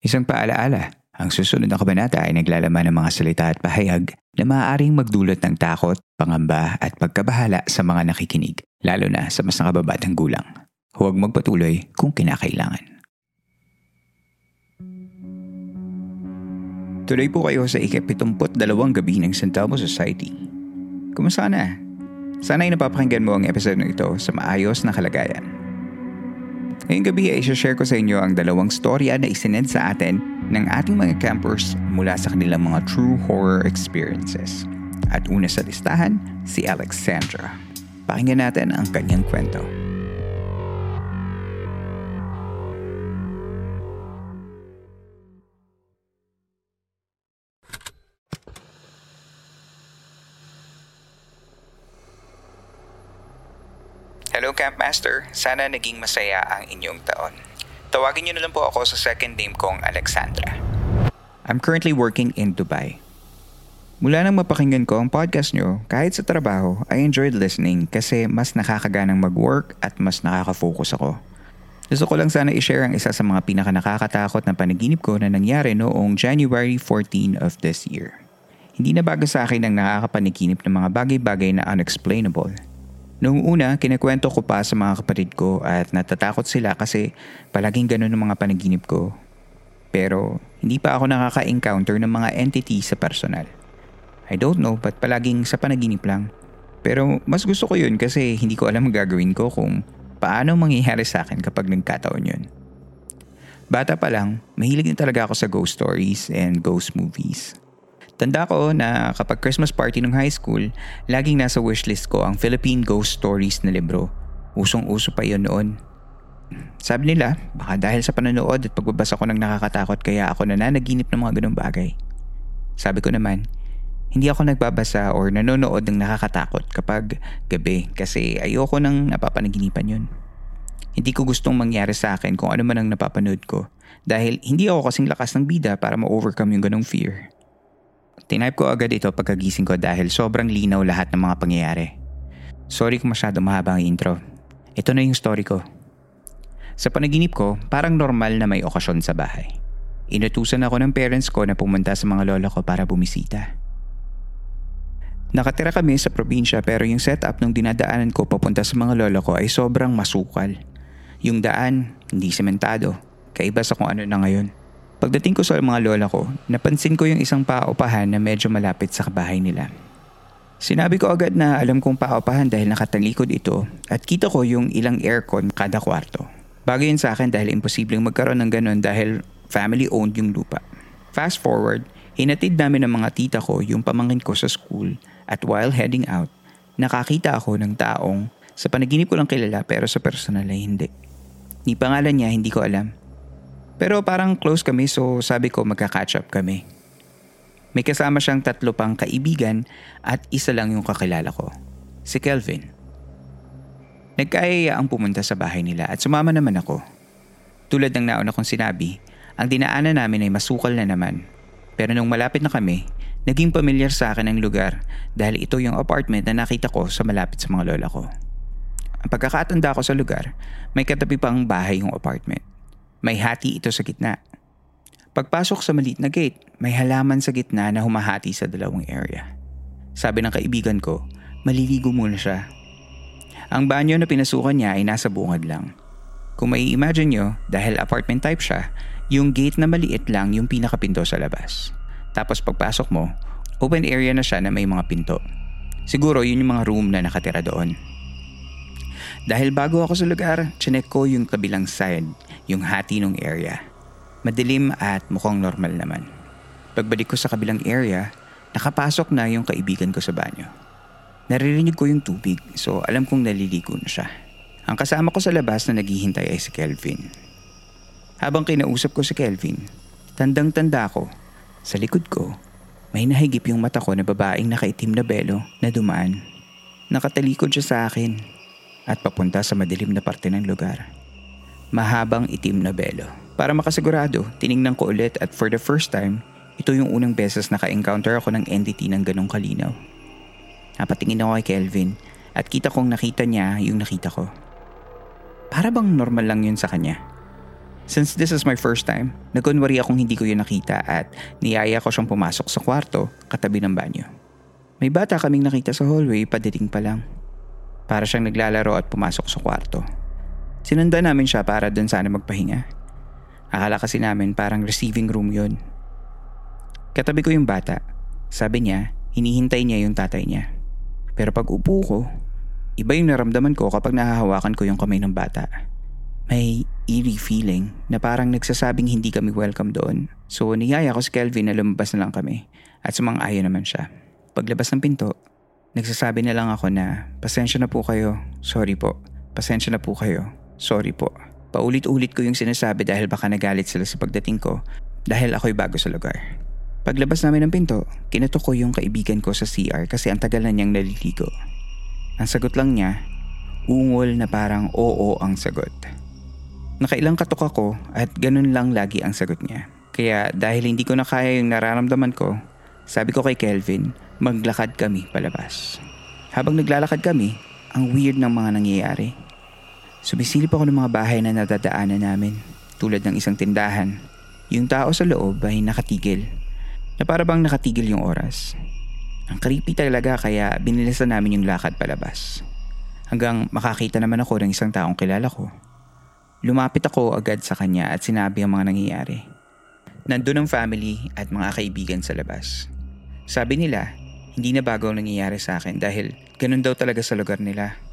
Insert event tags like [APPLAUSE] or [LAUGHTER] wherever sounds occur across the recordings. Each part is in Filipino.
Isang paalaala, ang susunod na kabanata ay naglalaman ng mga salita at pahayag na maaaring magdulot ng takot, pangamba at pagkabahala sa mga nakikinig, lalo na sa mas nakababatang gulang. Huwag magpatuloy kung kinakailangan. Tuloy po kayo sa ikapitumput dalawang gabi ng San Telmo Society. Kumusta na? Sana ay napapakinggan mo ang episode na ito sa maayos na kalagayan. Ngayong gabi ay share ko sa inyo ang dalawang storya na isinend sa atin ng ating mga campers mula sa kanilang mga true horror experiences. At una sa listahan, si Alexandra. Pakinggan natin ang kanyang kwento. Hello Campmaster, sana naging masaya ang inyong taon. Tawagin niyo na lang po ako sa second name kong Alexandra. I'm currently working in Dubai. Mula nang mapakinggan ko ang podcast nyo, kahit sa trabaho, I enjoyed listening kasi mas nakakaganang mag-work at mas nakaka-focus ako. Gusto ko lang sana i-share ang isa sa mga pinaka nakakatakot na panaginip ko na nangyari noong January 14 of this year. Hindi na bago sa akin ang nakakapaniginip ng mga bagay-bagay na unexplainable. Noong una, kinakwento ko pa sa mga kapatid ko at natatakot sila kasi palaging ganun ang mga panaginip ko. Pero hindi pa ako nakaka-encounter ng mga entity sa personal. I don't know but palaging sa panaginip lang. Pero mas gusto ko yun kasi hindi ko alam gagawin ko kung paano mangyayari sa akin kapag nagkataon yun. Bata pa lang, mahilig din talaga ako sa ghost stories and ghost movies. Tanda ko na kapag Christmas party ng high school, laging nasa wishlist ko ang Philippine Ghost Stories na libro. Usong-uso pa yon noon. Sabi nila, baka dahil sa panonood at pagbabasa ko ng nakakatakot kaya ako nananaginip ng mga ganong bagay. Sabi ko naman, hindi ako nagbabasa or nanonood ng nakakatakot kapag gabi kasi ayoko nang napapanaginipan yun. Hindi ko gustong mangyari sa akin kung ano man ang napapanood ko dahil hindi ako kasing lakas ng bida para ma-overcome yung ganong fear. Tinype ko agad ito pagkagising ko dahil sobrang linaw lahat ng mga pangyayari. Sorry kung masyado mahaba ang intro. Ito na yung story ko. Sa panaginip ko, parang normal na may okasyon sa bahay. Inutusan ako ng parents ko na pumunta sa mga lola ko para bumisita. Nakatira kami sa probinsya pero yung setup ng dinadaanan ko papunta sa mga lola ko ay sobrang masukal. Yung daan, hindi sementado. Kaiba sa kung ano na ngayon. Pagdating ko sa mga lola ko, napansin ko yung isang paupahan na medyo malapit sa kabahay nila. Sinabi ko agad na alam kong paupahan dahil nakatalikod ito at kita ko yung ilang aircon kada kwarto. Bagay yun sa akin dahil imposibleng magkaroon ng ganun dahil family owned yung lupa. Fast forward, hinatid namin ng mga tita ko yung pamangkin ko sa school at while heading out, nakakita ako ng taong sa panaginip ko lang kilala pero sa personal ay hindi. Ni pangalan niya hindi ko alam. Pero parang close kami so sabi ko magka-catch up kami. May kasama siyang tatlo pang kaibigan at isa lang yung kakilala ko. Si Kelvin. Nagkaya ang pumunta sa bahay nila at sumama naman ako. Tulad ng nauna kong sinabi, ang dinaanan namin ay masukal na naman. Pero nung malapit na kami, naging pamilyar sa akin ang lugar dahil ito yung apartment na nakita ko sa malapit sa mga lola ko. Ang pagkakatanda ko sa lugar, may katabi pang bahay yung apartment. May hati ito sa gitna. Pagpasok sa maliit na gate, may halaman sa gitna na humahati sa dalawang area. Sabi ng kaibigan ko, maliligo muna siya. Ang banyo na pinasukan niya ay nasa bungad lang. Kung may imagine nyo, dahil apartment type siya, yung gate na maliit lang yung pinakapinto sa labas. Tapos pagpasok mo, open area na siya na may mga pinto. Siguro yun yung mga room na nakatira doon. Dahil bago ako sa lugar, chinek ko yung kabilang side, yung hati ng area. Madilim at mukhang normal naman. Pagbalik ko sa kabilang area, nakapasok na yung kaibigan ko sa banyo. Naririnig ko yung tubig so alam kong naliligo na siya. Ang kasama ko sa labas na naghihintay ay si Kelvin. Habang kinausap ko si Kelvin, tandang-tanda ko, sa likod ko, may nahigip yung mata ko na babaeng nakaitim na belo na dumaan. Nakatalikod siya sa akin at papunta sa madilim na parte ng lugar. Mahabang itim na belo. Para makasigurado, tiningnan ko ulit at for the first time, ito yung unang beses naka-encounter ako ng entity ng ganong kalinaw. Napatingin ako kay Kelvin at kita kong nakita niya yung nakita ko. Para bang normal lang yun sa kanya. Since this is my first time, nagkunwari akong hindi ko yun nakita at niyaya ko siyang pumasok sa kwarto katabi ng banyo. May bata kaming nakita sa hallway padating pa lang. Para siyang naglalaro at pumasok sa kwarto. Sinundan namin siya para dun sana magpahinga. Akala kasi namin parang receiving room yun. Katabi ko yung bata. Sabi niya, hinihintay niya yung tatay niya. Pero pag upo ko, iba yung naramdaman ko kapag nahahawakan ko yung kamay ng bata. May eerie feeling na parang nagsasabing hindi kami welcome doon. So niyaya ko si Kelvin na lumabas na lang kami at sumang-ayon naman siya. Paglabas ng pinto, nagsasabi na lang ako na pasensya na po kayo, sorry po, pasensya na po kayo, sorry po. Paulit-ulit ko yung sinasabi dahil baka nagalit sila sa pagdating ko dahil ako'y bago sa lugar. Paglabas namin ng pinto, kinatok ko yung kaibigan ko sa CR kasi ang tagal na niyang naliligo. Ang sagot lang niya, ungol na parang oo ang sagot. Nakailang katok ako at ganun lang lagi ang sagot niya. Kaya dahil hindi ko na kaya yung nararamdaman ko, sabi ko kay Kelvin, maglakad kami palabas. Habang naglalakad kami, ang weird ng mga nangyayari. Sumisilip ako ng mga bahay na nadadaanan namin, tulad ng isang tindahan. Yung tao sa loob ay nakatigil, na para bang nakatigil yung oras. Ang creepy talaga kaya binilisan namin yung lakad palabas. Hanggang makakita naman ako ng isang taong kilala ko. Lumapit ako agad sa kanya at sinabi ang mga nangyayari. Nandun ang family at mga kaibigan sa labas. Sabi nila, hindi na bago ang nangyayari sa akin dahil ganun daw talaga sa lugar nila.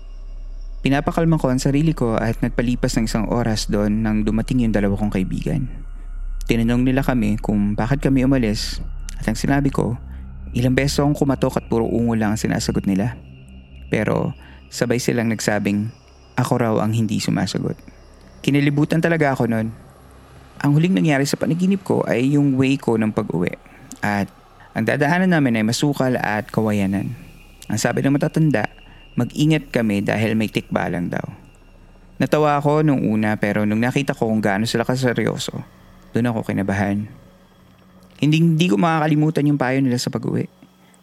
Pinapakalma ko ang sarili ko at nagpalipas ng isang oras doon nang dumating yung dalawa kong kaibigan. Tinanong nila kami kung bakit kami umalis at ang sinabi ko, ilang beses akong kumatok at puro ungo lang ang sinasagot nila. Pero sabay silang nagsabing ako raw ang hindi sumasagot. Kinilibutan talaga ako noon. Ang huling nangyari sa panaginip ko ay yung way ko ng pag-uwi. At ang dadaanan namin ay masukal at kawayanan. Ang sabi ng matatanda, mag-ingat kami dahil may tikbalang daw. Natawa ako nung una pero nung nakita ko kung gaano sila kaseryoso, doon ako kinabahan. Hindi, hindi ko makakalimutan yung payo nila sa pag-uwi.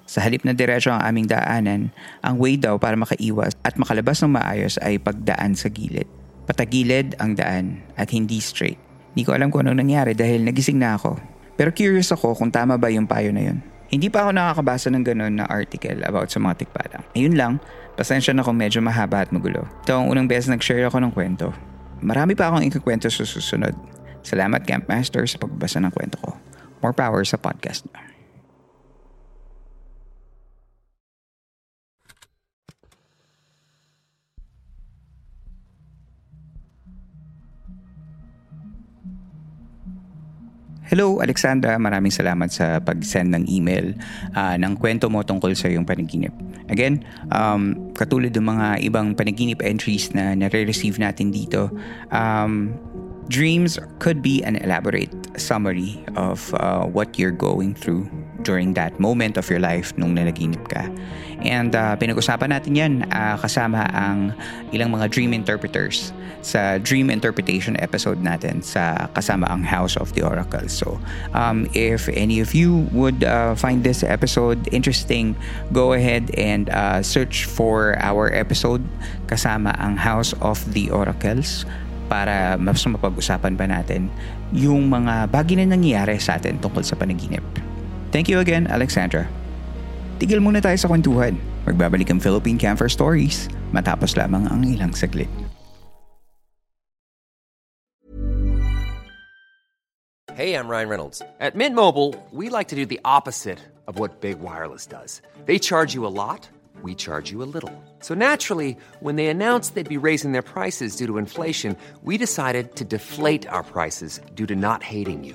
Sa halip na diretso ang aming daanan, ang way daw para makaiwas at makalabas ng maayos ay pagdaan sa gilid. Patagilid ang daan at hindi straight. Hindi ko alam kung ano nangyari dahil nagising na ako. Pero curious ako kung tama ba yung payo na yun. Hindi pa ako nakakabasa ng ganun na article about sa mga tikbalang. Ayun lang, pasensya na kung medyo mahaba at magulo. Ito ang unang beses nag-share ako ng kwento. Marami pa akong ikakwento sa susunod. Salamat Campmaster sa pagbabasa ng kwento ko. More power sa podcast na. Hello Alexandra, maraming salamat sa pag-send ng email uh, ng kwento mo tungkol sa iyong panaginip. Again, um, katulad ng mga ibang panaginip entries na nare-receive natin dito, um, dreams could be an elaborate summary of uh, what you're going through during that moment of your life nung nanaginip ka. And uh, pinag-usapan natin yan uh, kasama ang ilang mga dream interpreters sa dream interpretation episode natin sa kasama ang House of the Oracle. So, um, if any of you would uh, find this episode interesting, go ahead and uh, search for our episode kasama ang House of the Oracles para mas mapag-usapan pa natin yung mga bagay na nangyayari sa atin tungkol sa panaginip. Thank you again, Alexandra. Tigil muna tayo sa kwentuhan. Magbabalik ang Philippine Camper Stories matapos lamang ang ilang saglit. Hey, I'm Ryan Reynolds. At Mint Mobile, we like to do the opposite of what Big Wireless does. They charge you a lot, we charge you a little. So naturally, when they announced they'd be raising their prices due to inflation, we decided to deflate our prices due to not hating you.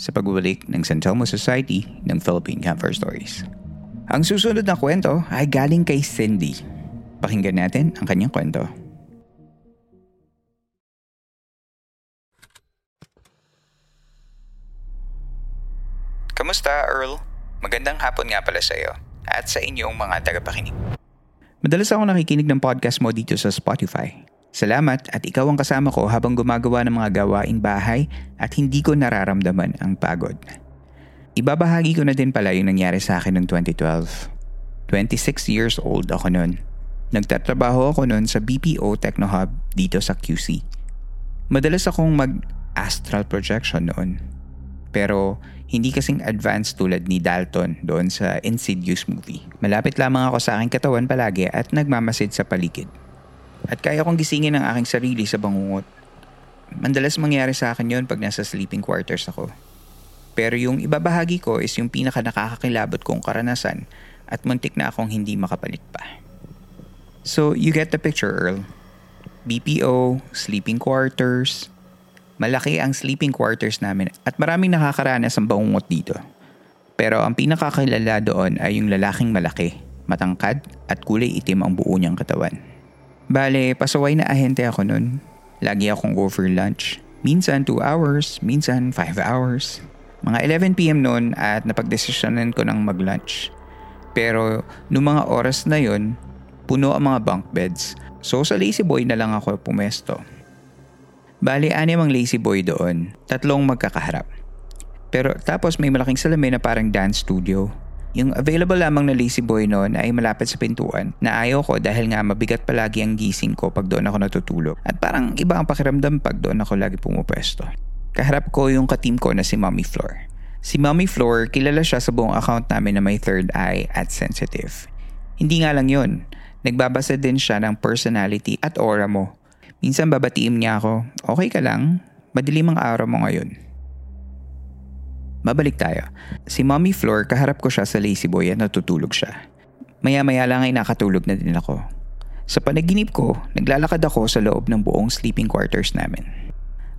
Sa pagbabalik ng San Telmo Society ng Philippine Camper Stories. Ang susunod na kwento ay galing kay Cindy. Pakinggan natin ang kanyang kwento. Kamusta, Earl? Magandang hapon nga pala sa iyo at sa inyong mga tagapakinig. Madalas ako nakikinig ng podcast mo dito sa Spotify. Salamat at ikaw ang kasama ko habang gumagawa ng mga gawain bahay at hindi ko nararamdaman ang pagod. Ibabahagi ko na din pala yung nangyari sa akin noong 2012. 26 years old ako noon. Nagtatrabaho ako noon sa BPO Technohub dito sa QC. Madalas akong mag-astral projection noon. Pero hindi kasing advanced tulad ni Dalton doon sa Insidious movie. Malapit lamang ako sa aking katawan palagi at nagmamasid sa paligid. At kaya kong gisingin ang aking sarili sa bangungot. Mandalas mangyari sa akin yon pag nasa sleeping quarters ako. Pero yung ibabahagi ko is yung pinaka nakakakilabot kong karanasan at muntik na akong hindi makapalit pa. So, you get the picture, Earl. BPO, sleeping quarters. Malaki ang sleeping quarters namin at maraming nakakaranas ang bangungot dito. Pero ang pinakakilala doon ay yung lalaking malaki, matangkad at kulay itim ang buo niyang katawan. Bale, pasaway na ahente ako nun. Lagi akong go for lunch. Minsan 2 hours, minsan 5 hours. Mga 11pm noon at napagdesisyonan ko ng mag-lunch. Pero noong mga oras na yon, puno ang mga bunk beds. So sa lazy boy na lang ako pumesto. Bali, anim ang lazy boy doon. Tatlong magkakaharap. Pero tapos may malaking salamin na parang dance studio. Yung available lamang na lazy boy noon ay malapit sa pintuan na ayaw ko dahil nga mabigat palagi ang gising ko pag doon ako natutulog. At parang iba ang pakiramdam pag doon ako lagi pumupwesto. Kaharap ko yung kateam ko na si Mommy Floor. Si Mommy Floor, kilala siya sa buong account namin na may third eye at sensitive. Hindi nga lang yun. Nagbabasa din siya ng personality at aura mo Minsan babatiin niya ako, okay ka lang? Madilim ang araw mo ngayon. Babalik tayo. Si Mommy Floor, kaharap ko siya sa lazy boy at natutulog siya. Maya-maya lang ay nakatulog na din ako. Sa panaginip ko, naglalakad ako sa loob ng buong sleeping quarters namin.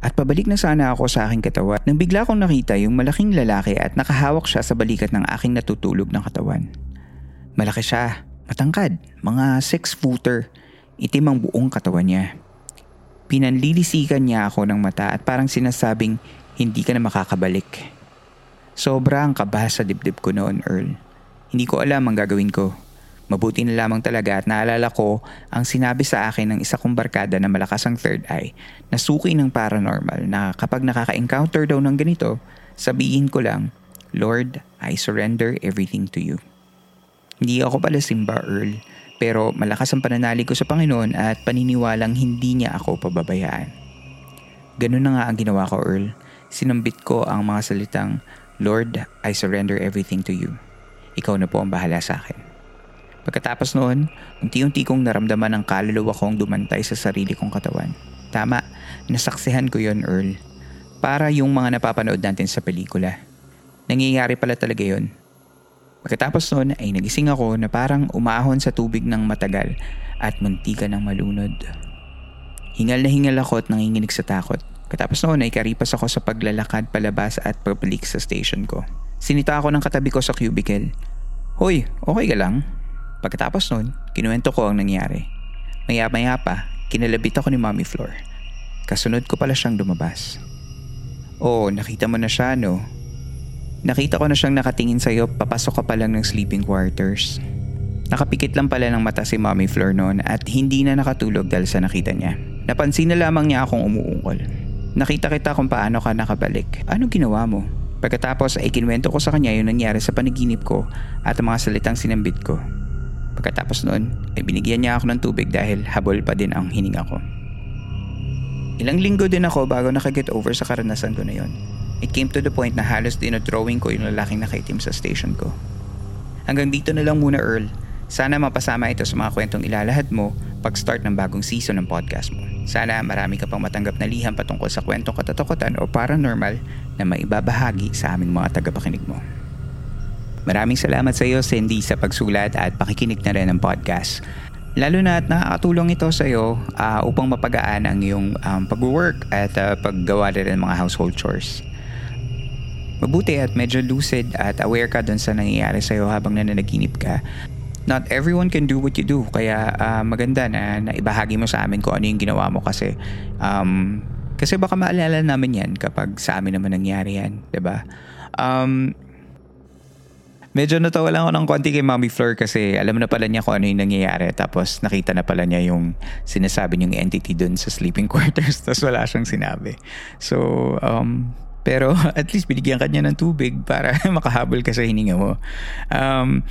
At pabalik na sana ako sa aking katawan nang bigla kong nakita yung malaking lalaki at nakahawak siya sa balikat ng aking natutulog ng katawan. Malaki siya, matangkad, mga 6-footer, itim ang buong katawan niya. Pinanlilisikan niya ako ng mata at parang sinasabing hindi ka na makakabalik. Sobra ang kaba sa dibdib ko noon, Earl. Hindi ko alam ang gagawin ko. Mabuti na lamang talaga at naalala ko ang sinabi sa akin ng isa kong barkada na malakas ang third eye na suki ng paranormal na kapag nakaka-encounter daw ng ganito, sabihin ko lang, Lord, I surrender everything to you. Hindi ako pala simba, Earl. Pero malakas ang pananalig ko sa Panginoon at paniniwalang hindi niya ako pababayaan. Ganun na nga ang ginawa ko, Earl. Sinambit ko ang mga salitang, Lord, I surrender everything to you. Ikaw na po ang bahala sa akin. Pagkatapos noon, unti-unti kong naramdaman ang kaluluwa kong dumantay sa sarili kong katawan. Tama, nasaksihan ko yon Earl. Para yung mga napapanood natin sa pelikula. Nangyayari pala talaga yon Pagkatapos noon ay nagising ako na parang umahon sa tubig ng matagal at muntika ng malunod. Hingal na hingal ako at nanginginig sa takot. Katapos noon ay karipas ako sa paglalakad palabas at pabalik sa station ko. Sinita ako ng katabi ko sa cubicle. Hoy, okay ka lang? Pagkatapos noon, kinuwento ko ang nangyari. Maya-maya pa, kinalabit ako ni Mommy Floor. Kasunod ko pala siyang lumabas. Oo, nakita mo na siya no? Nakita ko na siyang nakatingin sa iyo papasok ka pa lang ng sleeping quarters. Nakapikit lang pala ng mata si Mommy Flor noon at hindi na nakatulog dahil sa nakita niya. Napansin na lamang niya akong umuungkol. Nakita kita kung paano ka nakabalik. Ano ginawa mo? Pagkatapos ay kinuwento ko sa kanya yung nangyari sa panaginip ko at ang mga salitang sinambit ko. Pagkatapos noon ay binigyan niya ako ng tubig dahil habol pa din ang hininga ko. Ilang linggo din ako bago nakaget over sa karanasan ko na yon. It came to the point na halos dinodrawing ko yung lalaking nakaitim sa station ko. Hanggang dito na lang muna Earl. Sana mapasama ito sa mga kwentong ilalahad mo pag-start ng bagong season ng podcast mo. Sana marami ka pang matanggap na liham patungkol sa kwentong katatakutan o paranormal na maibabahagi sa aming mga tagapakinig mo. Maraming salamat sa iyo Cindy sa pagsulat at pakikinig na rin ng podcast. Lalo na at nakakatulong ito sa iyo uh, upang mapagaan ang iyong um, pag-work at uh, paggawa rin ng mga household chores. Mabuti at medyo lucid at aware ka dun sa nangyayari sa iyo habang nananaginip ka. Not everyone can do what you do kaya uh, maganda na naibahagi mo sa amin kung ano yung ginawa mo kasi um, kasi baka maalala namin yan kapag sa amin naman nangyari yan, 'di ba? Um, Medyo natawa lang ako ng konti kay Mommy Fleur kasi alam na pala niya kung ano yung nangyayari tapos nakita na pala niya yung sinasabi niyong entity dun sa sleeping [LAUGHS] quarters tapos wala siyang sinabi. So, um, pero [LAUGHS] at least binigyan ka niya ng tubig para [LAUGHS] makahabol ka sa hininga mo. Um,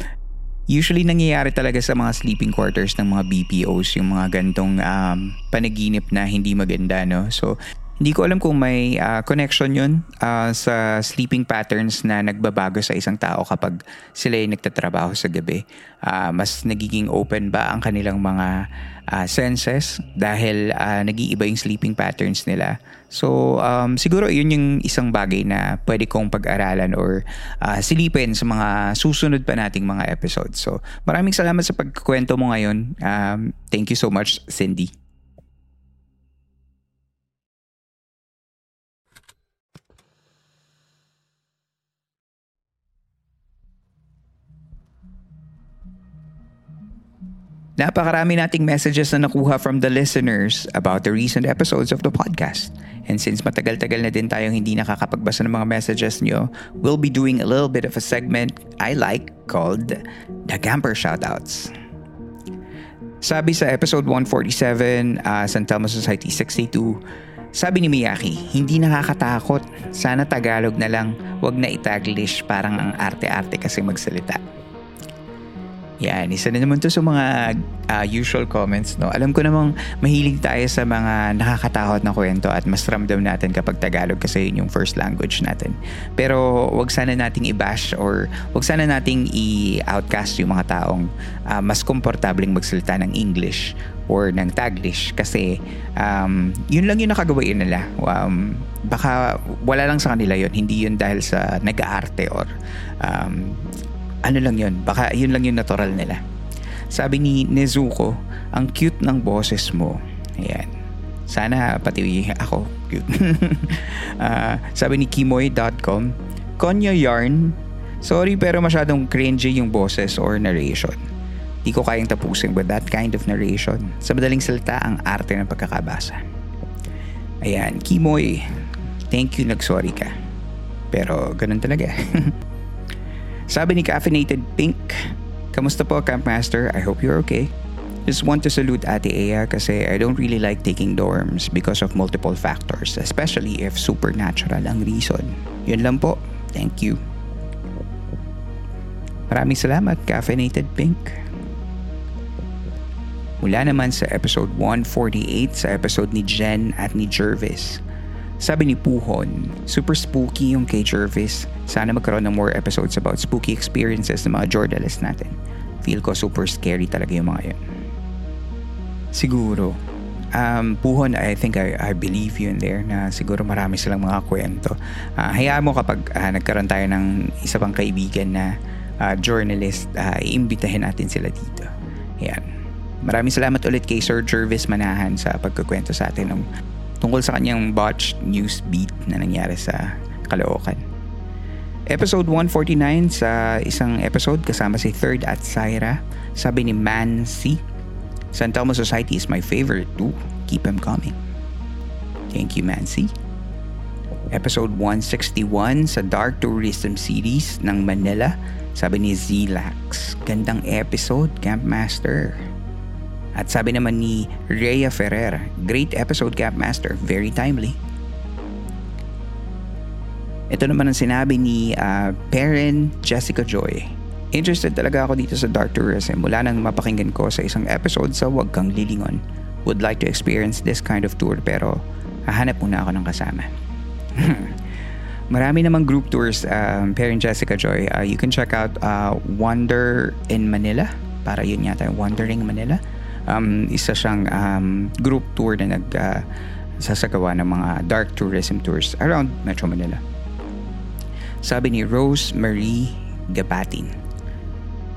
usually nangyayari talaga sa mga sleeping quarters ng mga BPOs yung mga gantong um, panaginip na hindi maganda no? So hindi ko alam kung may uh, connection yun uh, sa sleeping patterns na nagbabago sa isang tao kapag sila ay nagtatrabaho sa gabi. Uh, mas nagiging open ba ang kanilang mga uh, senses dahil uh, nag-iiba yung sleeping patterns nila. So um, siguro yun yung isang bagay na pwede kong pag-aralan or uh, silipin sa mga susunod pa nating mga episodes. So maraming salamat sa pagkwento mo ngayon. Um, thank you so much Cindy. Napakarami nating messages na nakuha from the listeners about the recent episodes of the podcast. And since matagal-tagal na din tayong hindi nakakapagbasa ng mga messages nyo, we'll be doing a little bit of a segment I like called The Camper Shoutouts. Sabi sa episode 147, uh, San Telmo Society 62, sabi ni Miyaki, hindi nakakatakot. Sana Tagalog na lang, wag na itaglish parang ang arte-arte kasi magsalita. Yan, isa na naman to sa mga uh, usual comments. No? Alam ko namang mahilig tayo sa mga nakakatakot na kwento at mas ramdam natin kapag Tagalog kasi yun yung first language natin. Pero wag sana nating i-bash or wag sana nating i-outcast yung mga taong uh, mas komportabling magsalita ng English or ng Taglish kasi um, yun lang yung nakagawain nila. Um, baka wala lang sa kanila yun. Hindi yun dahil sa nag-aarte or um, ano lang yun, baka yun lang yung natural nila. Sabi ni Nezuko, ang cute ng boses mo. Ayan. Sana pati ako cute. uh, [LAUGHS] sabi ni kimoy.com, Konya yarn, sorry pero masyadong cringy yung boses or narration. Di ko kayang tapusin with that kind of narration. Sa madaling salita, ang arte ng pagkakabasa. Ayan, Kimoy, thank you nag-sorry ka. Pero ganun talaga. [LAUGHS] Sabi ni Caffeinated Pink, Kamusta po Campmaster? I hope you're okay. Just want to salute Ate Ea kasi I don't really like taking dorms because of multiple factors, especially if supernatural ang reason. Yun lang po. Thank you. Maraming salamat, Caffeinated Pink. Mula naman sa episode 148 sa episode ni Jen at ni Jervis. Sabi ni Puhon, super spooky yung kay Jervis. Sana magkaroon ng more episodes about spooky experiences ng mga Jordalis natin. Feel ko super scary talaga yung mga yun. Siguro. Um, Puhon, I think I, I believe you in there na siguro marami silang mga kwento. Uh, hayaan mo kapag uh, nagkaroon tayo ng isa pang kaibigan na uh, journalist, uh, iimbitahin natin sila dito. Yan. Maraming salamat ulit kay Sir Jervis Manahan sa pagkukwento sa atin ng tungkol sa kanyang botched news beat na nangyari sa Caloocan. Episode 149 sa isang episode kasama si Third at Syra, sabi ni Man C. San Telmo Society is my favorite too. Keep them coming. Thank you, Mancy. Episode 161 sa Dark Tourism Series ng Manila, sabi ni Zilax. Gandang episode, Campmaster. At sabi naman ni Rhea Ferrer, great episode Capmaster, very timely. Ito naman ang sinabi ni uh, Perrin Jessica Joy. Interested talaga ako dito sa dark tourism mula nang mapakinggan ko sa isang episode sa Huwag Kang Lilingon. Would like to experience this kind of tour pero hahanap muna ako ng kasama. [LAUGHS] Marami namang group tours, um, Perrin Jessica Joy. Uh, you can check out uh, Wonder in Manila. Para yun yata, Wandering Manila. Um, isa siyang um, group tour na nag uh, sasagawa ng mga dark tourism tours around Metro Manila. Sabi ni Rose Marie Gabatin.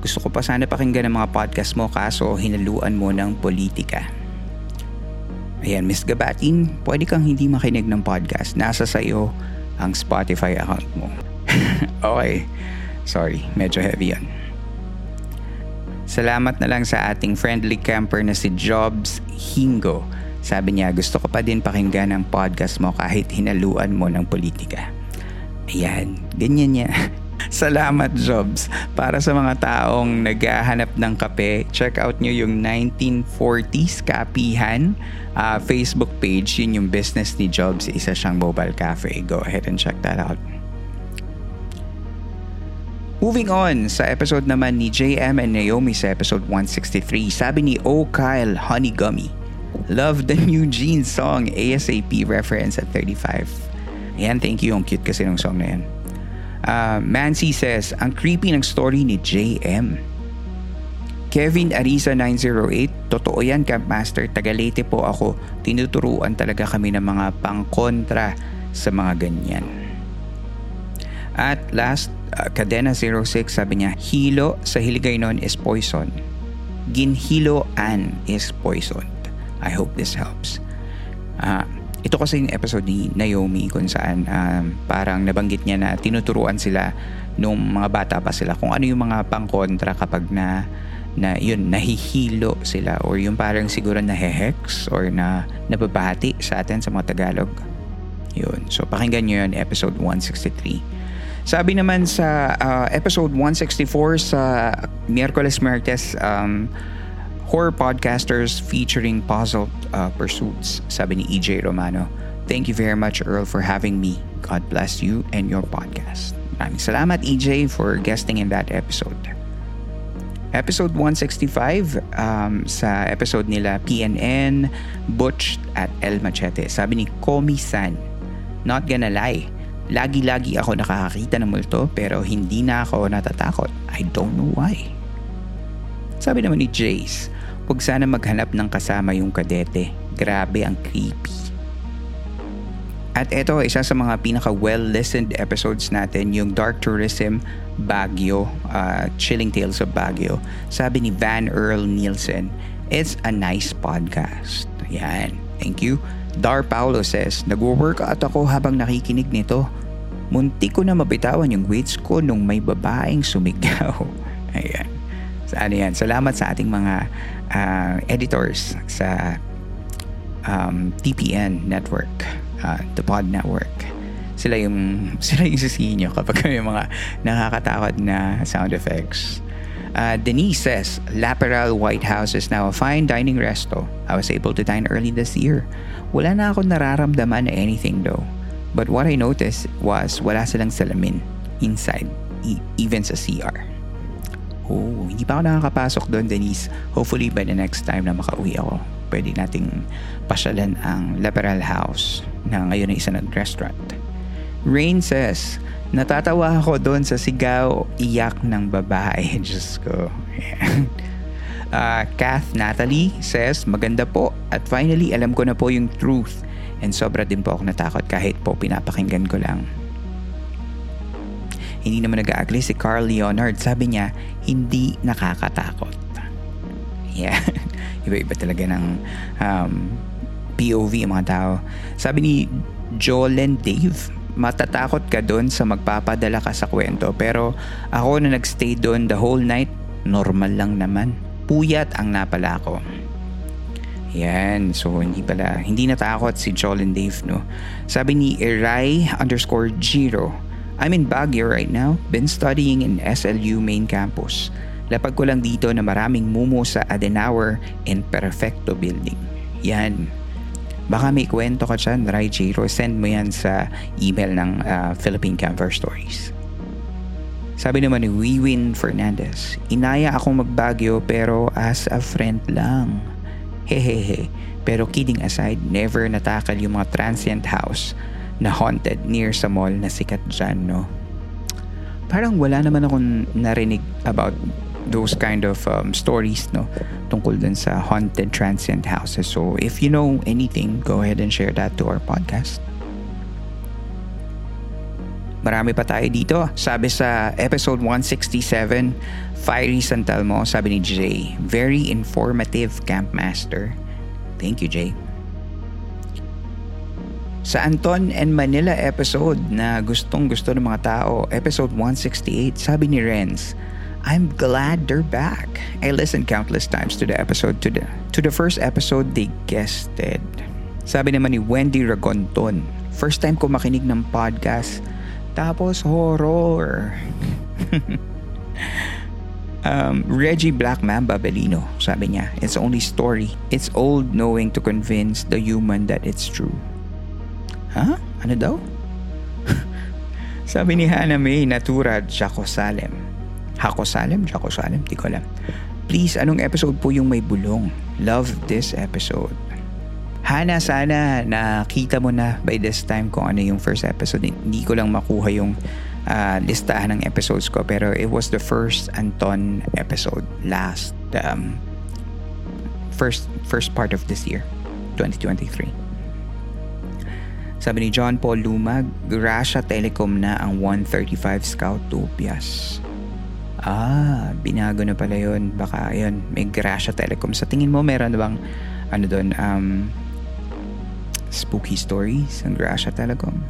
Gusto ko pa sana pakinggan ang mga podcast mo kaso hinaluan mo ng politika. Ayan, Miss Gabatin, pwede kang hindi makinig ng podcast. Nasa sayo ang Spotify account mo. [LAUGHS] okay. Sorry, medyo heavy yan. Salamat na lang sa ating friendly camper na si Jobs Hingo. Sabi niya, gusto ko pa din pakinggan ang podcast mo kahit hinaluan mo ng politika. Ayan, ganyan niya. [LAUGHS] Salamat Jobs. Para sa mga taong naghahanap ng kape, check out nyo yung 1940s Kapihan uh, Facebook page. Yun yung business ni Jobs. Isa siyang mobile cafe. Go ahead and check that out. Moving on sa episode naman ni JM and Naomi sa episode 163, sabi ni O. Kyle Honeygummy, Love the new jeans song ASAP reference at 35. Ayan, thank you. Ang cute kasi ng song na yan. Uh, Mancy says, ang creepy ng story ni JM. Kevin Arisa 908, totoo yan Camp Master, tagalete po ako. Tinuturuan talaga kami ng mga pangkontra sa mga ganyan. At last, uh, Cadena 06 sabi niya, hilo sa Hiligaynon is poison. Ginhiloan is poisoned. I hope this helps. Uh, ito kasi yung episode ni Naomi kung saan um, parang nabanggit niya na tinuturuan sila nung mga bata pa sila kung ano yung mga pangkontra kapag na na yun nahihilo sila or yung parang siguro na hex or na nababati sa atin sa mga Tagalog. Yun. So pakinggan niyo yun episode 163. Sabi naman sa uh, episode 164 sa Miyerkules Martes um, horror podcasters featuring puzzle uh, pursuits, sabi ni EJ Romano. Thank you very much, Earl, for having me. God bless you and your podcast. Maraming salamat, EJ, for guesting in that episode. Episode 165, um, sa episode nila PNN, Butch at El Machete. Sabi ni Komi-san, Not gonna lie, lagi-lagi ako nakakakita ng multo pero hindi na ako natatakot. I don't know why. Sabi naman ni Jace, Huwag sana maghanap ng kasama yung kadete. Grabe ang creepy. At ito, isa sa mga pinaka well-listened episodes natin, yung Dark Tourism Baguio, uh, Chilling Tales of Baguio. Sabi ni Van Earl Nielsen, it's a nice podcast. Yan. Thank you. Dar Paulo says, Nag-workout ako habang nakikinig nito. Munti ko na mabitawan yung weights ko nung may babaeng sumigaw. [LAUGHS] Ayan. Sa ano yan. Salamat sa ating mga uh, editors sa um, TPN network, uh, the Pod Network. Sila yung [LAUGHS] sila yung sisihin nyo kapag may mga nakakatakot na sound effects. Uh, Denise says, Laperal White House is now a fine dining resto. I was able to dine early this year. Wala na ako nararamdaman na anything though. But what I noticed was wala silang salamin inside, e- even sa CR. Oh, hindi pa ako nakakapasok doon, Denise. Hopefully by the next time na makauwi ako, pwede nating pasyalan ang Liberal House na ngayon ay isa ng restaurant. Rain says, natatawa ako doon sa sigaw, iyak ng babae. [LAUGHS] Diyos ko. uh, Kath Natalie says, maganda po at finally alam ko na po yung truth and sobra din po ako natakot kahit po pinapakinggan ko lang. Hindi naman nag-aagree si Carl Leonard. Sabi niya, hindi nakakatakot. Yeah. [LAUGHS] Iba-iba talaga ng um, POV ang mga tao. Sabi ni Jolen Dave, matatakot ka doon sa magpapadala ka sa kwento. Pero ako na nagstay doon the whole night, normal lang naman. Puyat ang napala ko. Yan. So, hindi pala, hindi natakot si Jolen Dave, no? Sabi ni Eray underscore Giro, I'm in Baguio right now, been studying in SLU main campus. Lapag ko lang dito na maraming mumo sa Adenauer and Perfecto building. Yan. Baka may kwento ka dyan, Rai Jiro, send mo yan sa email ng uh, Philippine Camper Stories. Sabi naman ni Wiwin Fernandez, Inaya akong magbagyo pero as a friend lang. Hehehe. Pero kidding aside, never natakal yung mga transient house na haunted near sa mall na sikat dyan, no? Parang wala naman akong narinig about those kind of um, stories no tungkol dun sa haunted transient houses. So if you know anything, go ahead and share that to our podcast. Marami pa tayo dito. Sabi sa episode 167, Fiery Santalmo, sabi ni Jay, very informative campmaster. Thank you, Jay. Sa Anton and Manila episode na gustong gusto ng mga tao, episode 168, sabi ni Renz, I'm glad they're back. I listened countless times to the episode to the to the first episode they guested. Sabi naman ni Wendy Ragonton, first time ko makinig ng podcast tapos horror. [LAUGHS] um, Reggie Blackman Babelino, sabi niya, it's only story. It's old knowing to convince the human that it's true. Huh? Ano daw? [LAUGHS] sabi ni Hannah May Natura Jaco Salem. Hako Salem, Jaco Salem, di ko alam. Please, anong episode po yung may bulong? Love this episode. Hana, sana nakita mo na by this time kung ano yung first episode. Hindi ko lang makuha yung uh, listahan ng episodes ko pero it was the first Anton episode last um, first first part of this year 2023 sabi ni John Paul Lumag Gracia Telecom na ang 135 Scout Topias Ah, binago na pala yun. Baka yun, may Gracia Telecom. Sa tingin mo, meron bang ano doon, um, spooky stories ang Gracia Telecom?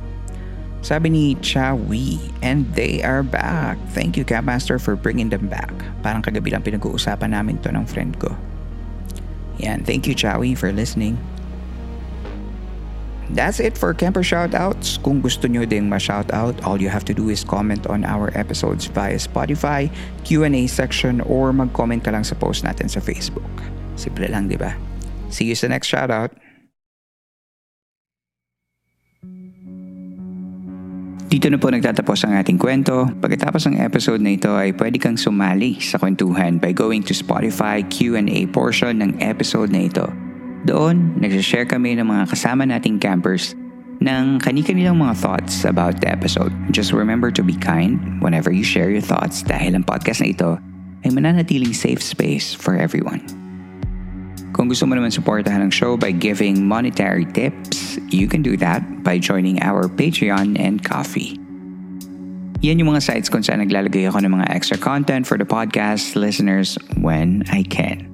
Sabi ni Chawi, and they are back. Thank you, Capmaster, for bringing them back. Parang kagabi lang pinag-uusapan namin to ng friend ko. Yan, thank you, Chawi, for listening. That's it for Camper Shoutouts. Kung gusto nyo ding ma-shoutout, all you have to do is comment on our episodes via Spotify, Q&A section, or mag-comment ka lang sa post natin sa Facebook. Simple lang, di ba? See you sa next shoutout. Dito na po nagtatapos ang ating kwento. Pagkatapos ng episode na ito ay pwede kang sumali sa kwentuhan by going to Spotify Q&A portion ng episode na ito doon, nagsashare kami ng mga kasama nating campers ng kani-kanilang mga thoughts about the episode. Just remember to be kind whenever you share your thoughts dahil ang podcast na ito ay mananatiling safe space for everyone. Kung gusto mo naman supportahan ang show by giving monetary tips, you can do that by joining our Patreon and Coffee. Yan yung mga sites kung saan naglalagay ako ng mga extra content for the podcast listeners when I can.